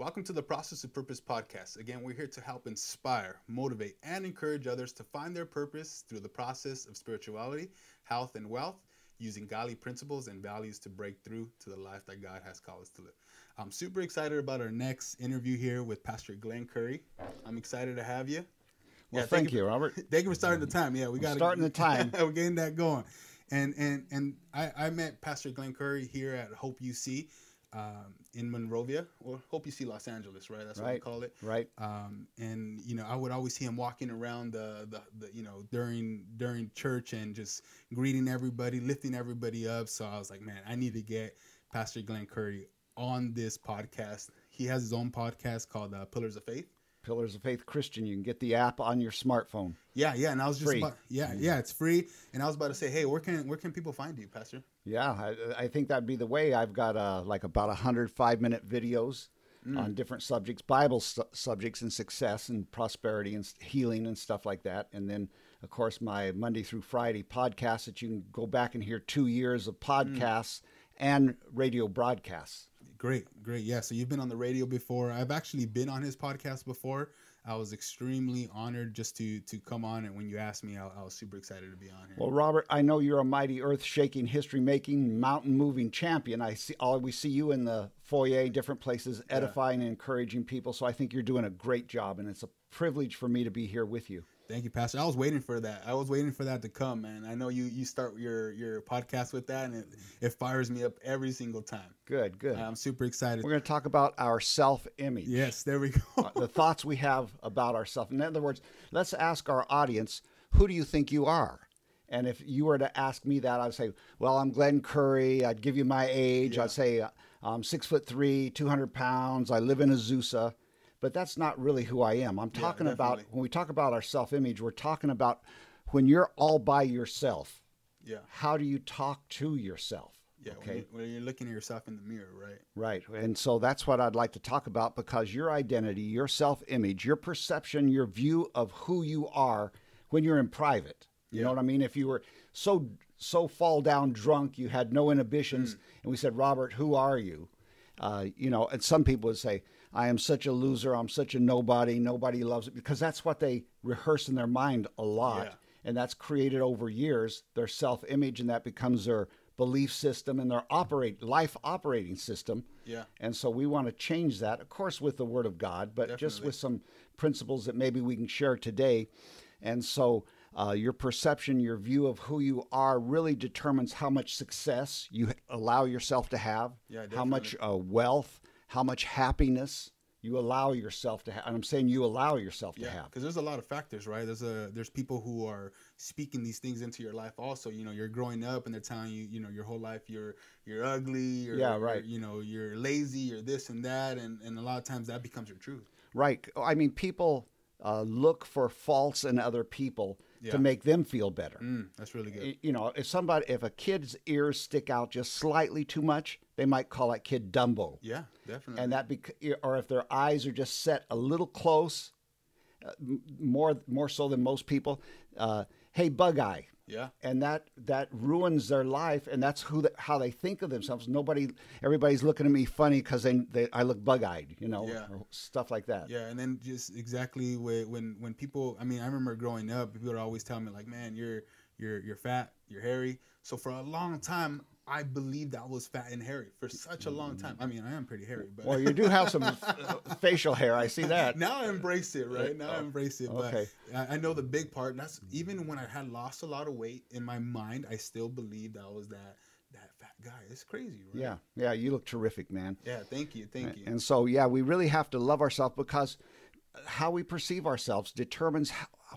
Welcome to the Process of Purpose podcast. Again, we're here to help inspire, motivate, and encourage others to find their purpose through the process of spirituality, health, and wealth, using godly principles and values to break through to the life that God has called us to live. I'm super excited about our next interview here with Pastor Glenn Curry. I'm excited to have you. Well, yeah, thank, thank you, Robert. Thank you for starting the time. Yeah, we got starting the time. we're getting that going. And and and I, I met Pastor Glenn Curry here at Hope UC um, in Monrovia, or Hope UC Los Angeles, right? That's right. what we call it. Right. Um, and you know, I would always see him walking around the, the, the, you know, during during church and just greeting everybody, lifting everybody up. So I was like, man, I need to get Pastor Glenn Curry on this podcast. He has his own podcast called uh, Pillars of Faith. Pillars of Faith Christian. You can get the app on your smartphone. Yeah, yeah. And I was just. About, yeah, yeah, it's free. And I was about to say, hey, where can where can people find you, Pastor? Yeah, I, I think that'd be the way. I've got uh, like about a hundred five minute videos mm. on different subjects, Bible su- subjects, and success and prosperity and healing and stuff like that. And then, of course, my Monday through Friday podcast that you can go back and hear two years of podcasts mm. and radio broadcasts. Great, great. Yeah. So you've been on the radio before. I've actually been on his podcast before. I was extremely honored just to to come on, and when you asked me, I, I was super excited to be on here. Well, Robert, I know you're a mighty earth-shaking, history-making, mountain-moving champion. I see, always see you in the foyer, different places, edifying yeah. and encouraging people. So I think you're doing a great job, and it's a privilege for me to be here with you. Thank you, Pastor. I was waiting for that. I was waiting for that to come, man. I know you you start your your podcast with that, and it, it fires me up every single time. Good, good. I'm super excited. We're going to talk about our self image. Yes, there we go. uh, the thoughts we have about ourselves. In other words, let's ask our audience, who do you think you are? And if you were to ask me that, I'd say, well, I'm Glenn Curry. I'd give you my age. Yeah. I'd say I'm six foot three, 200 pounds. I live in Azusa but that's not really who I am. I'm talking yeah, about when we talk about our self image, we're talking about when you're all by yourself. Yeah. How do you talk to yourself? Yeah. Okay. When, when you're looking at yourself in the mirror, right? Right. And so that's what I'd like to talk about because your identity, your self image, your perception, your view of who you are when you're in private. You yeah. know what I mean? If you were so so fall down drunk, you had no inhibitions, mm. and we said, Robert, who are you? Uh, you know, and some people would say, I am such a loser. I'm such a nobody. Nobody loves it because that's what they rehearse in their mind a lot. Yeah. And that's created over years their self image, and that becomes their belief system and their operate life operating system. Yeah. And so we want to change that, of course, with the Word of God, but Definitely. just with some principles that maybe we can share today. And so uh, your perception, your view of who you are really determines how much success you allow yourself to have, yeah, how much uh, wealth, how much happiness you allow yourself to have. And I'm saying you allow yourself yeah, to have. Because there's a lot of factors, right? There's a there's people who are speaking these things into your life. Also, you know, you're growing up and they're telling you, you know, your whole life you're you're ugly. Or, yeah, right. Or, you know, you're lazy. You're this and that, and and a lot of times that becomes your truth. Right. I mean, people uh, look for faults in other people yeah. to make them feel better. Mm, that's really good. You know, if somebody, if a kid's ears stick out just slightly too much, they might call that kid Dumbo. Yeah, definitely. And that, bec- or if their eyes are just set a little close, uh, more more so than most people. Uh, hey, bug eye. Yeah. And that that ruins their life, and that's who the, how they think of themselves. Nobody, everybody's looking at me funny because they, they I look bug eyed, you know, yeah. stuff like that. Yeah, and then just exactly when when people, I mean, I remember growing up, people would always tell me like, "Man, you're you're you're fat, you're hairy." So for a long time, I believed I was fat and hairy for such a long time. I mean, I am pretty hairy, but well, you do have some facial hair. I see that. Now I embrace it, right? Now I oh, embrace it. But okay. I, know the big part. That's even when I had lost a lot of weight in my mind, I still believed I was that that fat guy. It's crazy, right? Yeah, yeah. You look terrific, man. Yeah, thank you, thank you. And so, yeah, we really have to love ourselves because how we perceive ourselves determines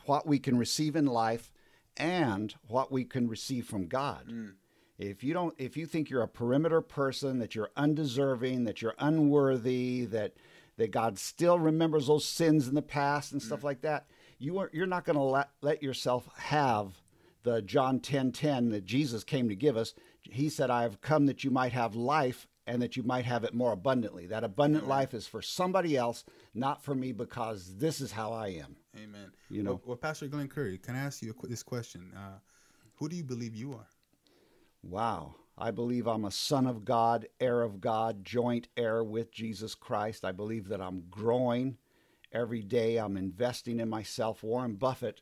what we can receive in life and what we can receive from God. Mm. If you don't, if you think you're a perimeter person, that you're undeserving, that you're unworthy, that that God still remembers those sins in the past and stuff mm. like that, you are you're not going to let let yourself have the John 10 10 that Jesus came to give us. He said, I have come that you might have life and that you might have it more abundantly. That abundant Amen. life is for somebody else, not for me, because this is how I am. Amen. You know, well, well Pastor Glenn Curry, can I ask you this question? Uh, who do you believe you are? Wow. I believe I'm a son of God, heir of God, joint heir with Jesus Christ. I believe that I'm growing every day. I'm investing in myself. Warren Buffett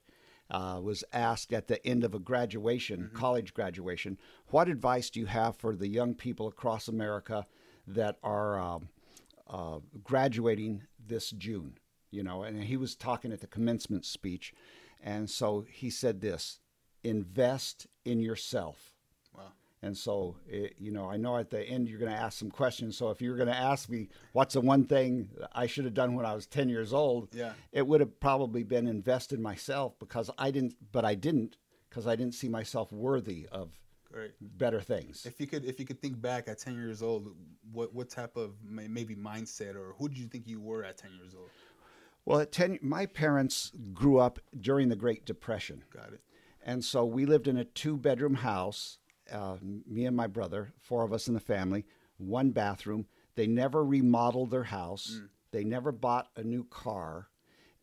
uh, was asked at the end of a graduation, mm-hmm. college graduation, what advice do you have for the young people across America that are um, uh, graduating this June? You know, and he was talking at the commencement speech. And so he said this invest in yourself and so, it, you know, I know at the end you're going to ask some questions. So if you're going to ask me what's the one thing I should have done when I was 10 years old, yeah. it would have probably been invest in myself because I didn't, but I didn't because I didn't see myself worthy of Great. better things. If you could, if you could think back at 10 years old, what, what type of maybe mindset or who did you think you were at 10 years old? Well, at 10, my parents grew up during the Great Depression. Got it. And so we lived in a two bedroom house uh, me and my brother, four of us in the family, one bathroom. They never remodeled their house. Mm. They never bought a new car.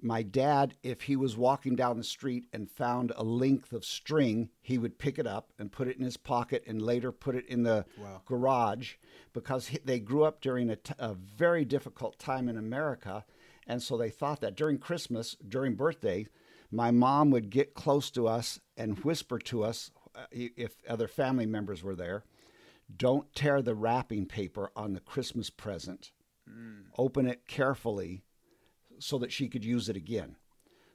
My dad, if he was walking down the street and found a length of string, he would pick it up and put it in his pocket and later put it in the wow. garage because he, they grew up during a, t- a very difficult time in America. And so they thought that during Christmas, during birthday, my mom would get close to us and whisper to us if other family members were there, don't tear the wrapping paper on the Christmas present. Mm. Open it carefully so that she could use it again.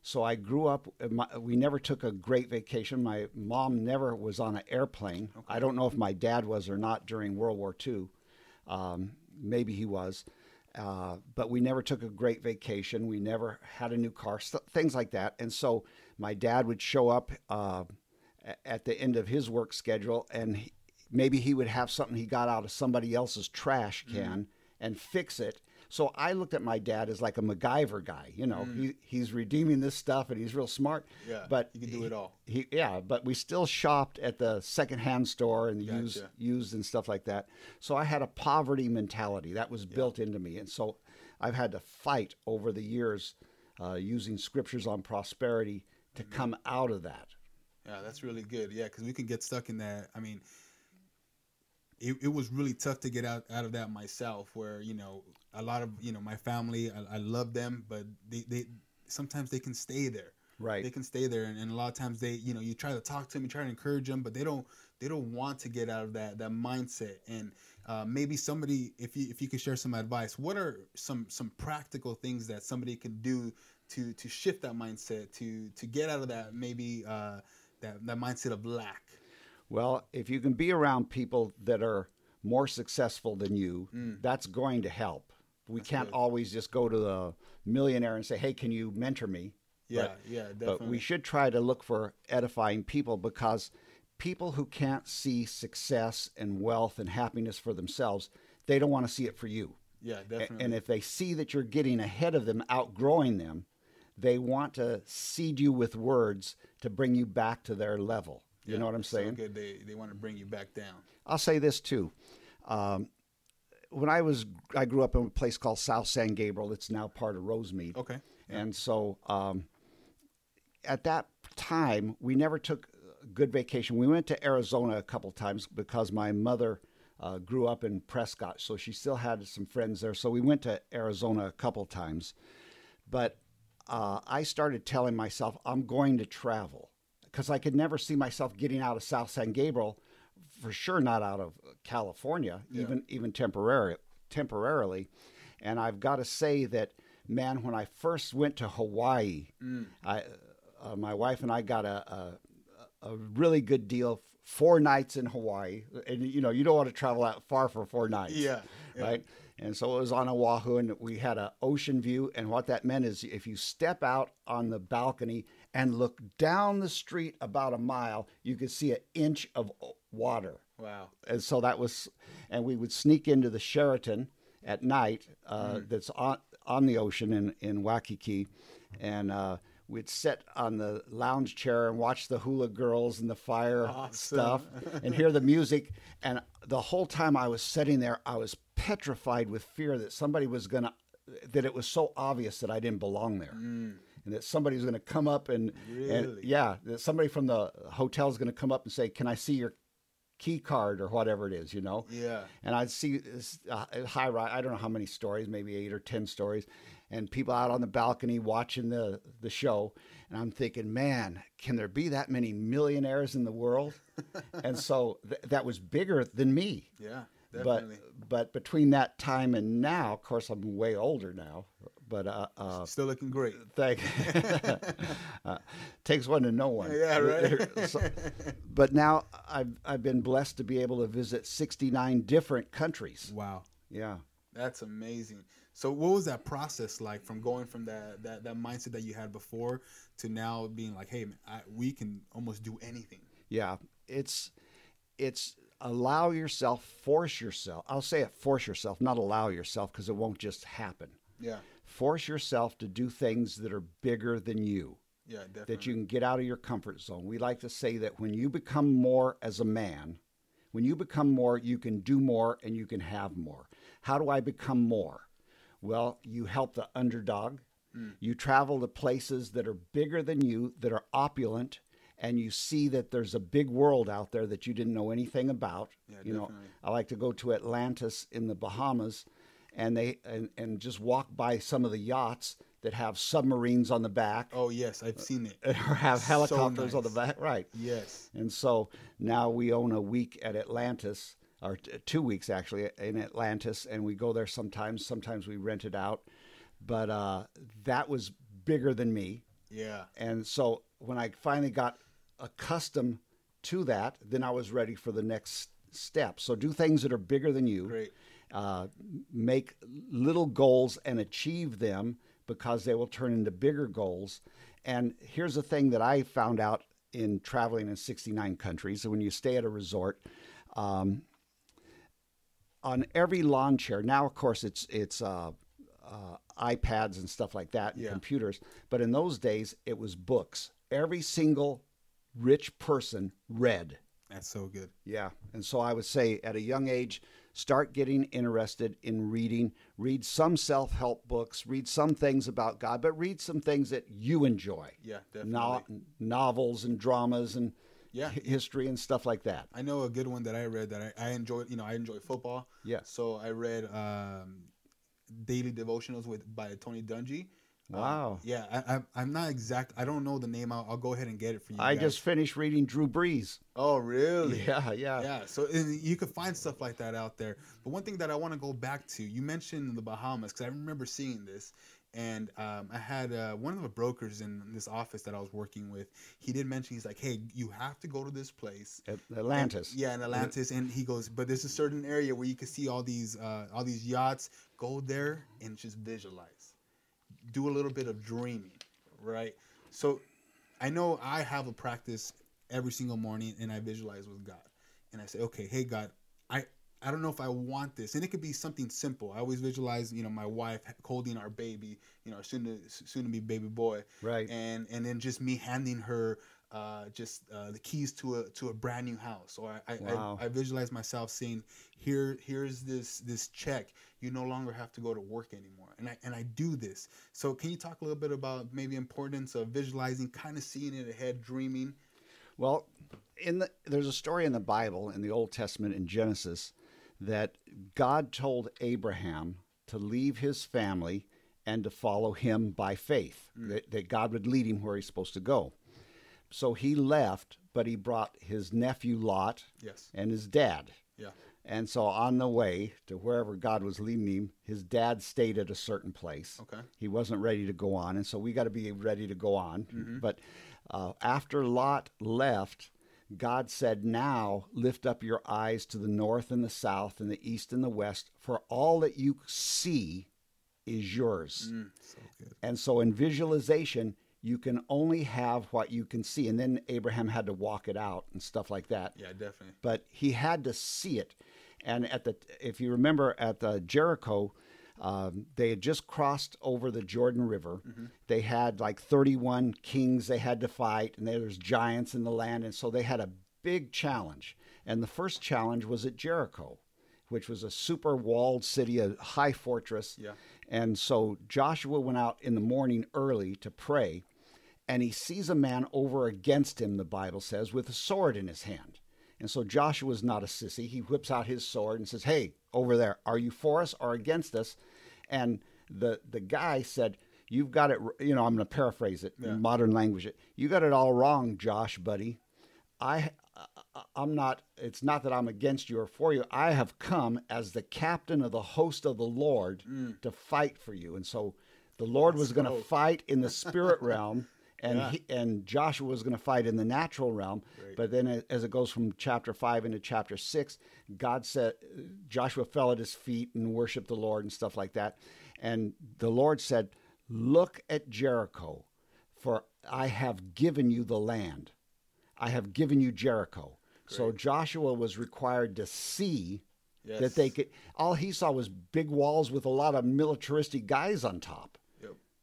So I grew up, uh, my, we never took a great vacation. My mom never was on an airplane. Okay. I don't know if my dad was or not during World War II. Um, maybe he was. Uh, but we never took a great vacation. We never had a new car, st- things like that. And so my dad would show up uh, at the end of his work schedule, and he, maybe he would have something he got out of somebody else's trash mm-hmm. can mm. and fix it. So I looked at my dad as like a MacGyver guy. You know, mm. he, he's redeeming this stuff and he's real smart. Yeah, but you can do it all. He, yeah, but we still shopped at the secondhand store and gotcha. used used and stuff like that. So I had a poverty mentality that was yeah. built into me, and so I've had to fight over the years uh, using scriptures on prosperity to mm-hmm. come out of that. Yeah, that's really good. Yeah, because we can get stuck in that. I mean, it, it was really tough to get out, out of that myself, where, you know, a lot of, you know, my family, I, I love them, but they, they sometimes they can stay there. Right. They can stay there. And, and a lot of times they, you know, you try to talk to them, you try to encourage them, but they don't, they don't want to get out of that, that mindset. And uh, maybe somebody, if you, if you could share some advice, what are some, some practical things that somebody can do to, to shift that mindset, to, to get out of that, maybe, uh, that, that mindset of lack? Well, if you can be around people that are more successful than you, mm. that's going to help. We that's can't good. always just go to the millionaire and say, "Hey, can you mentor me?" Yeah, but, yeah, definitely. But we should try to look for edifying people because people who can't see success and wealth and happiness for themselves, they don't want to see it for you. Yeah, definitely. And if they see that you're getting ahead of them, outgrowing them, they want to seed you with words to bring you back to their level. You yeah, know what I'm saying? So. They, they want to bring you back down. I'll say this too. Um, when I was, I grew up in a place called South San Gabriel. It's now part of Rosemead. Okay. Yeah. And so um, at that time, we never took a good vacation. We went to Arizona a couple times because my mother uh, grew up in Prescott, so she still had some friends there. So we went to Arizona a couple times. But uh, I started telling myself I'm going to travel because I could never see myself getting out of South San Gabriel, for sure not out of California, yeah. even even temporary temporarily. And I've got to say that, man, when I first went to Hawaii, mm. I, uh, my wife and I got a, a, a really good deal. Four nights in Hawaii, and you know you don't want to travel out far for four nights, yeah, yeah. right? And so it was on Oahu, and we had an ocean view. And what that meant is if you step out on the balcony and look down the street about a mile, you could see an inch of water. Wow. And so that was, and we would sneak into the Sheraton at night uh, mm. that's on, on the ocean in, in Waikiki. And, uh, we'd sit on the lounge chair and watch the hula girls and the fire awesome. stuff and hear the music and the whole time i was sitting there i was petrified with fear that somebody was going to that it was so obvious that i didn't belong there mm. and that somebody was going to come up and really? and yeah that somebody from the hotel is going to come up and say can i see your key card or whatever it is, you know. Yeah. And I'd see this uh, high rise. I don't know how many stories, maybe eight or ten stories, and people out on the balcony watching the the show. And I'm thinking, man, can there be that many millionaires in the world? and so th- that was bigger than me. Yeah. Definitely. But but between that time and now, of course, I'm way older now. But uh, uh, Still looking great. thank uh, takes one to know one. Yeah, right. So- but now I've I've been blessed to be able to visit 69 different countries. Wow. Yeah. That's amazing. So what was that process like from going from that that, that mindset that you had before to now being like, hey, man, I, we can almost do anything. Yeah, it's it's allow yourself, force yourself. I'll say it, force yourself, not allow yourself, because it won't just happen. Yeah. Force yourself to do things that are bigger than you, Yeah, definitely. that you can get out of your comfort zone. We like to say that when you become more as a man, when you become more, you can do more and you can have more. How do I become more? Well, you help the underdog. Hmm. You travel to places that are bigger than you, that are opulent, and you see that there's a big world out there that you didn't know anything about. Yeah, you know. I like to go to Atlantis in the Bahamas, and they and, and just walk by some of the yachts that have submarines on the back oh yes, I've uh, seen it. or have So helicopters on the back. Right. Yes. And so now we own a week at Atlantis, or t- two weeks actually in Atlantis, and we go there sometimes. Sometimes we rent it out. But uh, that was bigger than me. Yeah. And so when I finally got accustomed to that, then I was ready for the next step. So do things that are bigger than you. Great. Uh, make little goals and achieve them because they will turn into bigger goals. And here's the thing that I found out in traveling in 69 countries. So When you stay at a resort, um, on every lawn chair, now of course it's it's uh, uh, iPads and stuff like that, and Yeah. computers. But in those days, it was books. Every single rich person read. That's so good. Yeah. And so I would say at a young age, start getting interested in reading. Read some self help books, read some things about God, but read some things that you enjoy. Yeah, definitely. No- novels and dramas and Yeah. hi- history and stuff like that. I know a good one that I read that I, I enjoy. You know, I enjoy football. Yeah. So I read um, Daily Devotionals with by Tony Dungy. Um, Wow. yeah, I, I, I'm not exact. I don't know the name. I'll, I'll go ahead and get it for you. I guys. just finished reading Drew Brees. Oh, really? Yeah, yeah. Yeah, so and you could find stuff like that out there. But one thing that I want to go back to, you mentioned the Bahamas because I remember seeing this, and um, I had uh, one of the brokers in this office that I was working with. He did mention he's like, "Hey, you have to go to this place." Atlantis. And- yeah, in Atlantis, and he goes, but there's a certain area where you can see all these uh, all these yachts. Go there and just visualize, do a little bit of dreaming, right? So, I know I have a practice every single morning, and I visualize with God, and I say, okay, hey God, I I don't know if I want this, and it could be something simple. I always visualize, you know, my wife holding our baby, you know, soon to soon to be baby boy, Right. and and then just me handing her uh, just uh, the keys to a to a brand new house, or I I, Wow. I I visualize myself saying, here here's this this check. You no longer have to go to work anymore, and I and I do this. So can you talk a little bit about maybe importance of visualizing, kind of seeing it ahead, dreaming? Well, in the there's a story in the Bible in the Old Testament in Genesis that God told Abraham to leave his family and to follow him by faith. That, that God would lead him where he's supposed to go. So he left, but he brought his nephew Lot Yes. and his dad. Yeah. And so on the way to wherever God was leading him, his dad stayed at a certain place. Okay. He wasn't ready to go on. And so we got to be ready to go on. But uh, after Lot left, God said, Now lift up your eyes to the north and the south and the east and the west, for all that you see is yours. Mm, so. And so in visualization, you can only have what you can see. And then Abraham had to walk it out and stuff like that Yeah, definitely. but he had to see it. And at the, if you remember, at the Jericho, um, they had just crossed over the Jordan River. They had like 31 kings they had to fight, and there was giants in the land, and so they had a big challenge. And the first challenge was at Jericho, which was a super walled city, a high fortress. Yeah. And so Joshua went out in the morning early to pray, and he sees a man over against him, the Bible says, with a sword in his hand. And so Joshua's not a sissy. He whips out his sword and says, "Hey, over there, are you for us or against us?" And the the guy said, "You've got it. You know, I'm going to paraphrase it in modern language. You got it all wrong, Josh, buddy. I I'm not, it's not that I'm against you or for you. I have come as the captain of the host of the Lord Mm. to fight for you. And so the Lord was going to fight in the spirit realm. And, Yeah. he, and Joshua was going to fight in the natural realm, Right. but then as it goes from chapter five into chapter six, God said Joshua fell at his feet and worshiped the Lord and stuff like that, and the Lord said, "Look at Jericho, for I have given you the land. I have given you Jericho. So Joshua was required to see Yes. that they could. All he saw was big walls with a lot of militaristic guys on top.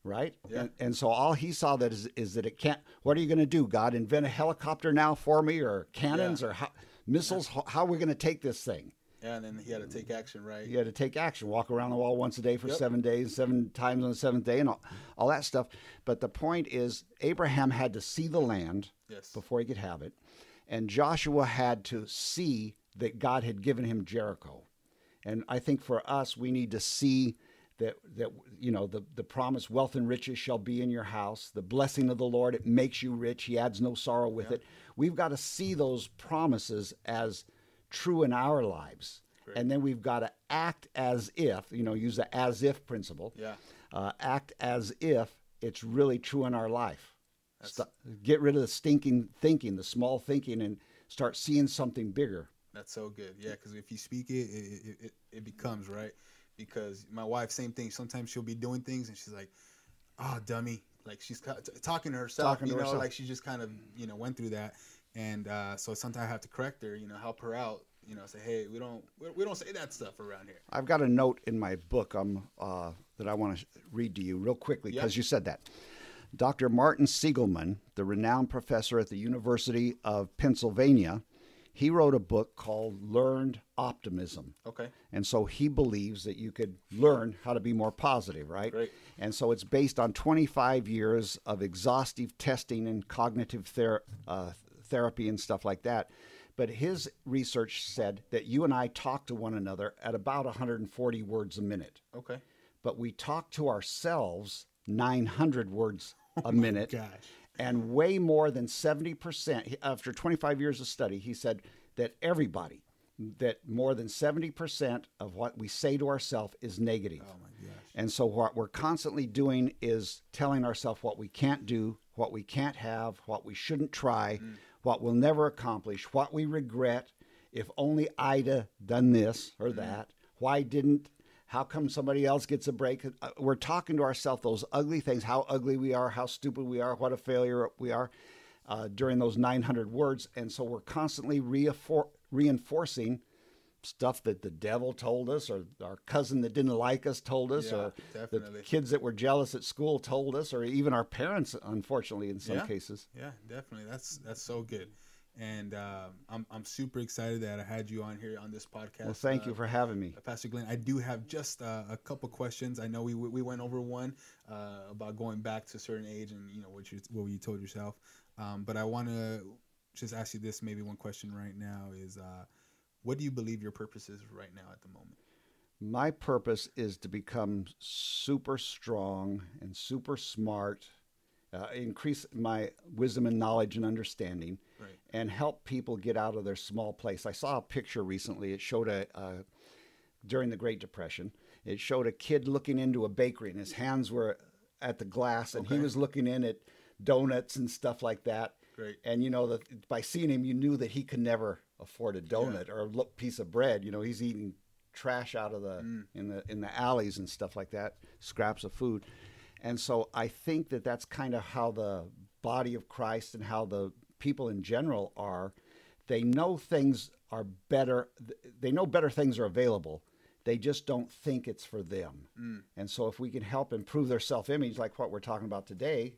Right? Yeah. And, and so all he saw that is, is that it can't. What are you going to do, God? Invent a helicopter now for me, or cannons, Yeah. or how, missiles? How, how are we going to take this thing? Yeah, and then he had to take action, right? He had to take action, walk around the wall once a day for Yep. seven days, seven times on the seventh day, and all, all that stuff. But the point is, Abraham had to see the land Yes. before he could have it, and Joshua had to see that God had given him Jericho. And I think for us, we need to see that that you know the the promise, wealth and riches shall be in your house. The blessing of the Lord it makes you rich. He adds no sorrow with it. We've got to see those promises as true in our lives, Great. and then we've got to act as if you know use the as if principle. Yeah. Uh, act as if it's really true in our life. St- get rid of the stinking thinking, the small thinking, and start seeing something bigger. That's so good. Yeah, because if you speak it, it, it, it becomes right. Because my wife, same thing. Sometimes she'll be doing things and she's like, "Oh, dummy!" Like she's t- talking to herself. Talking to you know, herself. like she just kind of you know went through that, and uh, so sometimes I have to correct her. You know, help her out. You know, say, "Hey, we don't we, we don't say that stuff around here." I've got a note in my book um, uh, that I want to read to you real quickly because Yep. you said that. Dr. Martin Seligman, the renowned professor at the University of Pennsylvania, he wrote a book called Learned Optimism. Okay. And so he believes that you could learn how to be more positive, right? Great. And so it's based on 25 years of exhaustive testing and cognitive ther- uh, therapy and stuff like that. But his research said that you and I talk to one another at about 140 words a minute, Okay. but we talk to ourselves 900 words a minute Gosh. And way more than 70% after 25 years of study he said that everybody that more than 70% of what we say to ourselves is negative. Oh my gosh. and so what we're constantly doing is telling ourselves what we can't do what we can't have what we shouldn't try mm. what we'll never accomplish what we regret. If only i'd done this or mm. that why didn't how come somebody else gets a break? Uh, We're talking to ourselves those ugly things, how ugly we are, how stupid we are, what a failure we are uh, during those 900 words. And so we're constantly reinfor- reinforcing stuff that the devil told us, or our cousin that didn't like us told us, Yeah, or definitely. the kids that were jealous at school told us, or even our parents, unfortunately, in some Yeah. cases. Yeah, definitely. That's that's so good. And uh, I'm I'm super excited that I had you on here on this podcast. Well, thank uh, you for having me. Pastor Glenn, I do have just uh, a couple questions. I know we we went over one uh, about going back to a certain age and you know what you what you told yourself. Um, but I want to just ask you this maybe one question right now is uh, what do you believe your purpose is right now at the moment? My purpose is to become super strong and super smart, uh, increase my wisdom and knowledge and understanding, Right. and help people get out of their small place. I saw a picture recently. It showed a, during the Great Depression. It showed a kid looking into a bakery, and his hands were at the glass, and he was looking in at donuts and stuff like that. Great. And you know that by seeing him, you knew that he could never afford a donut or a piece of bread. You know, he's eating trash out of the Mm. in the in the alleys and stuff like that, scraps of food. And so I think that that's kind of how the body of Christ and how the people in general are. They know things are better. They know better things are available. They just don't think it's for them. Mm. And so, if we can help improve their self-image, like what we're talking about today,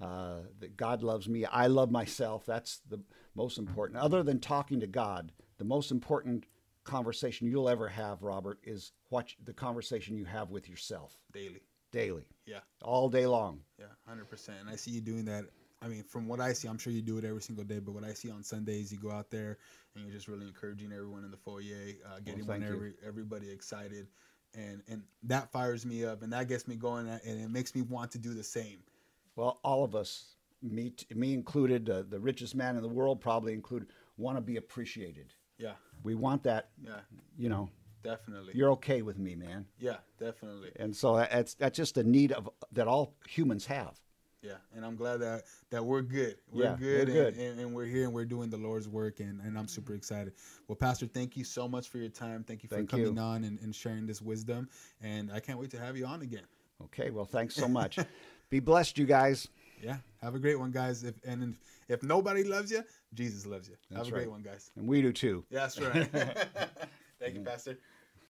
uh, that God loves me, I love myself. That's the most important. Other than talking to God, the most important conversation you'll ever have, Robert, is what the conversation you have with yourself Daily. Daily, Yeah. all day long. Yeah. Hundred percent. And I see you doing that I mean, from what I see, I'm sure you do it every single day. But what I see on Sundays, you go out there and you're just really encouraging everyone in the foyer, uh, getting you. every, everybody excited, and and that fires me up, and that gets me going, and it makes me want to do the same. Well, all of us, me, me included, uh, the richest man in the world probably included, want to be appreciated. Yeah, We want that. yeah, You know, definitely. you're okay with me, man. yeah, definitely. And so that's that's just a need of that all humans have. Yeah, and I'm glad that that we're good. We're Yeah, good, we're and, good. And, and we're here and we're doing the Lord's work, and, and I'm super excited. Well, Pastor, thank you so much for your time. Thank you for Thank coming you. on and, and sharing this wisdom. And I can't wait to have you on again. Okay, well, thanks so much. be blessed, you guys. Yeah, have a great one, guys. If and if, if nobody loves you, Jesus loves you. That's have a great one, guys. And we do too. Yeah, that's right. thank you, Pastor.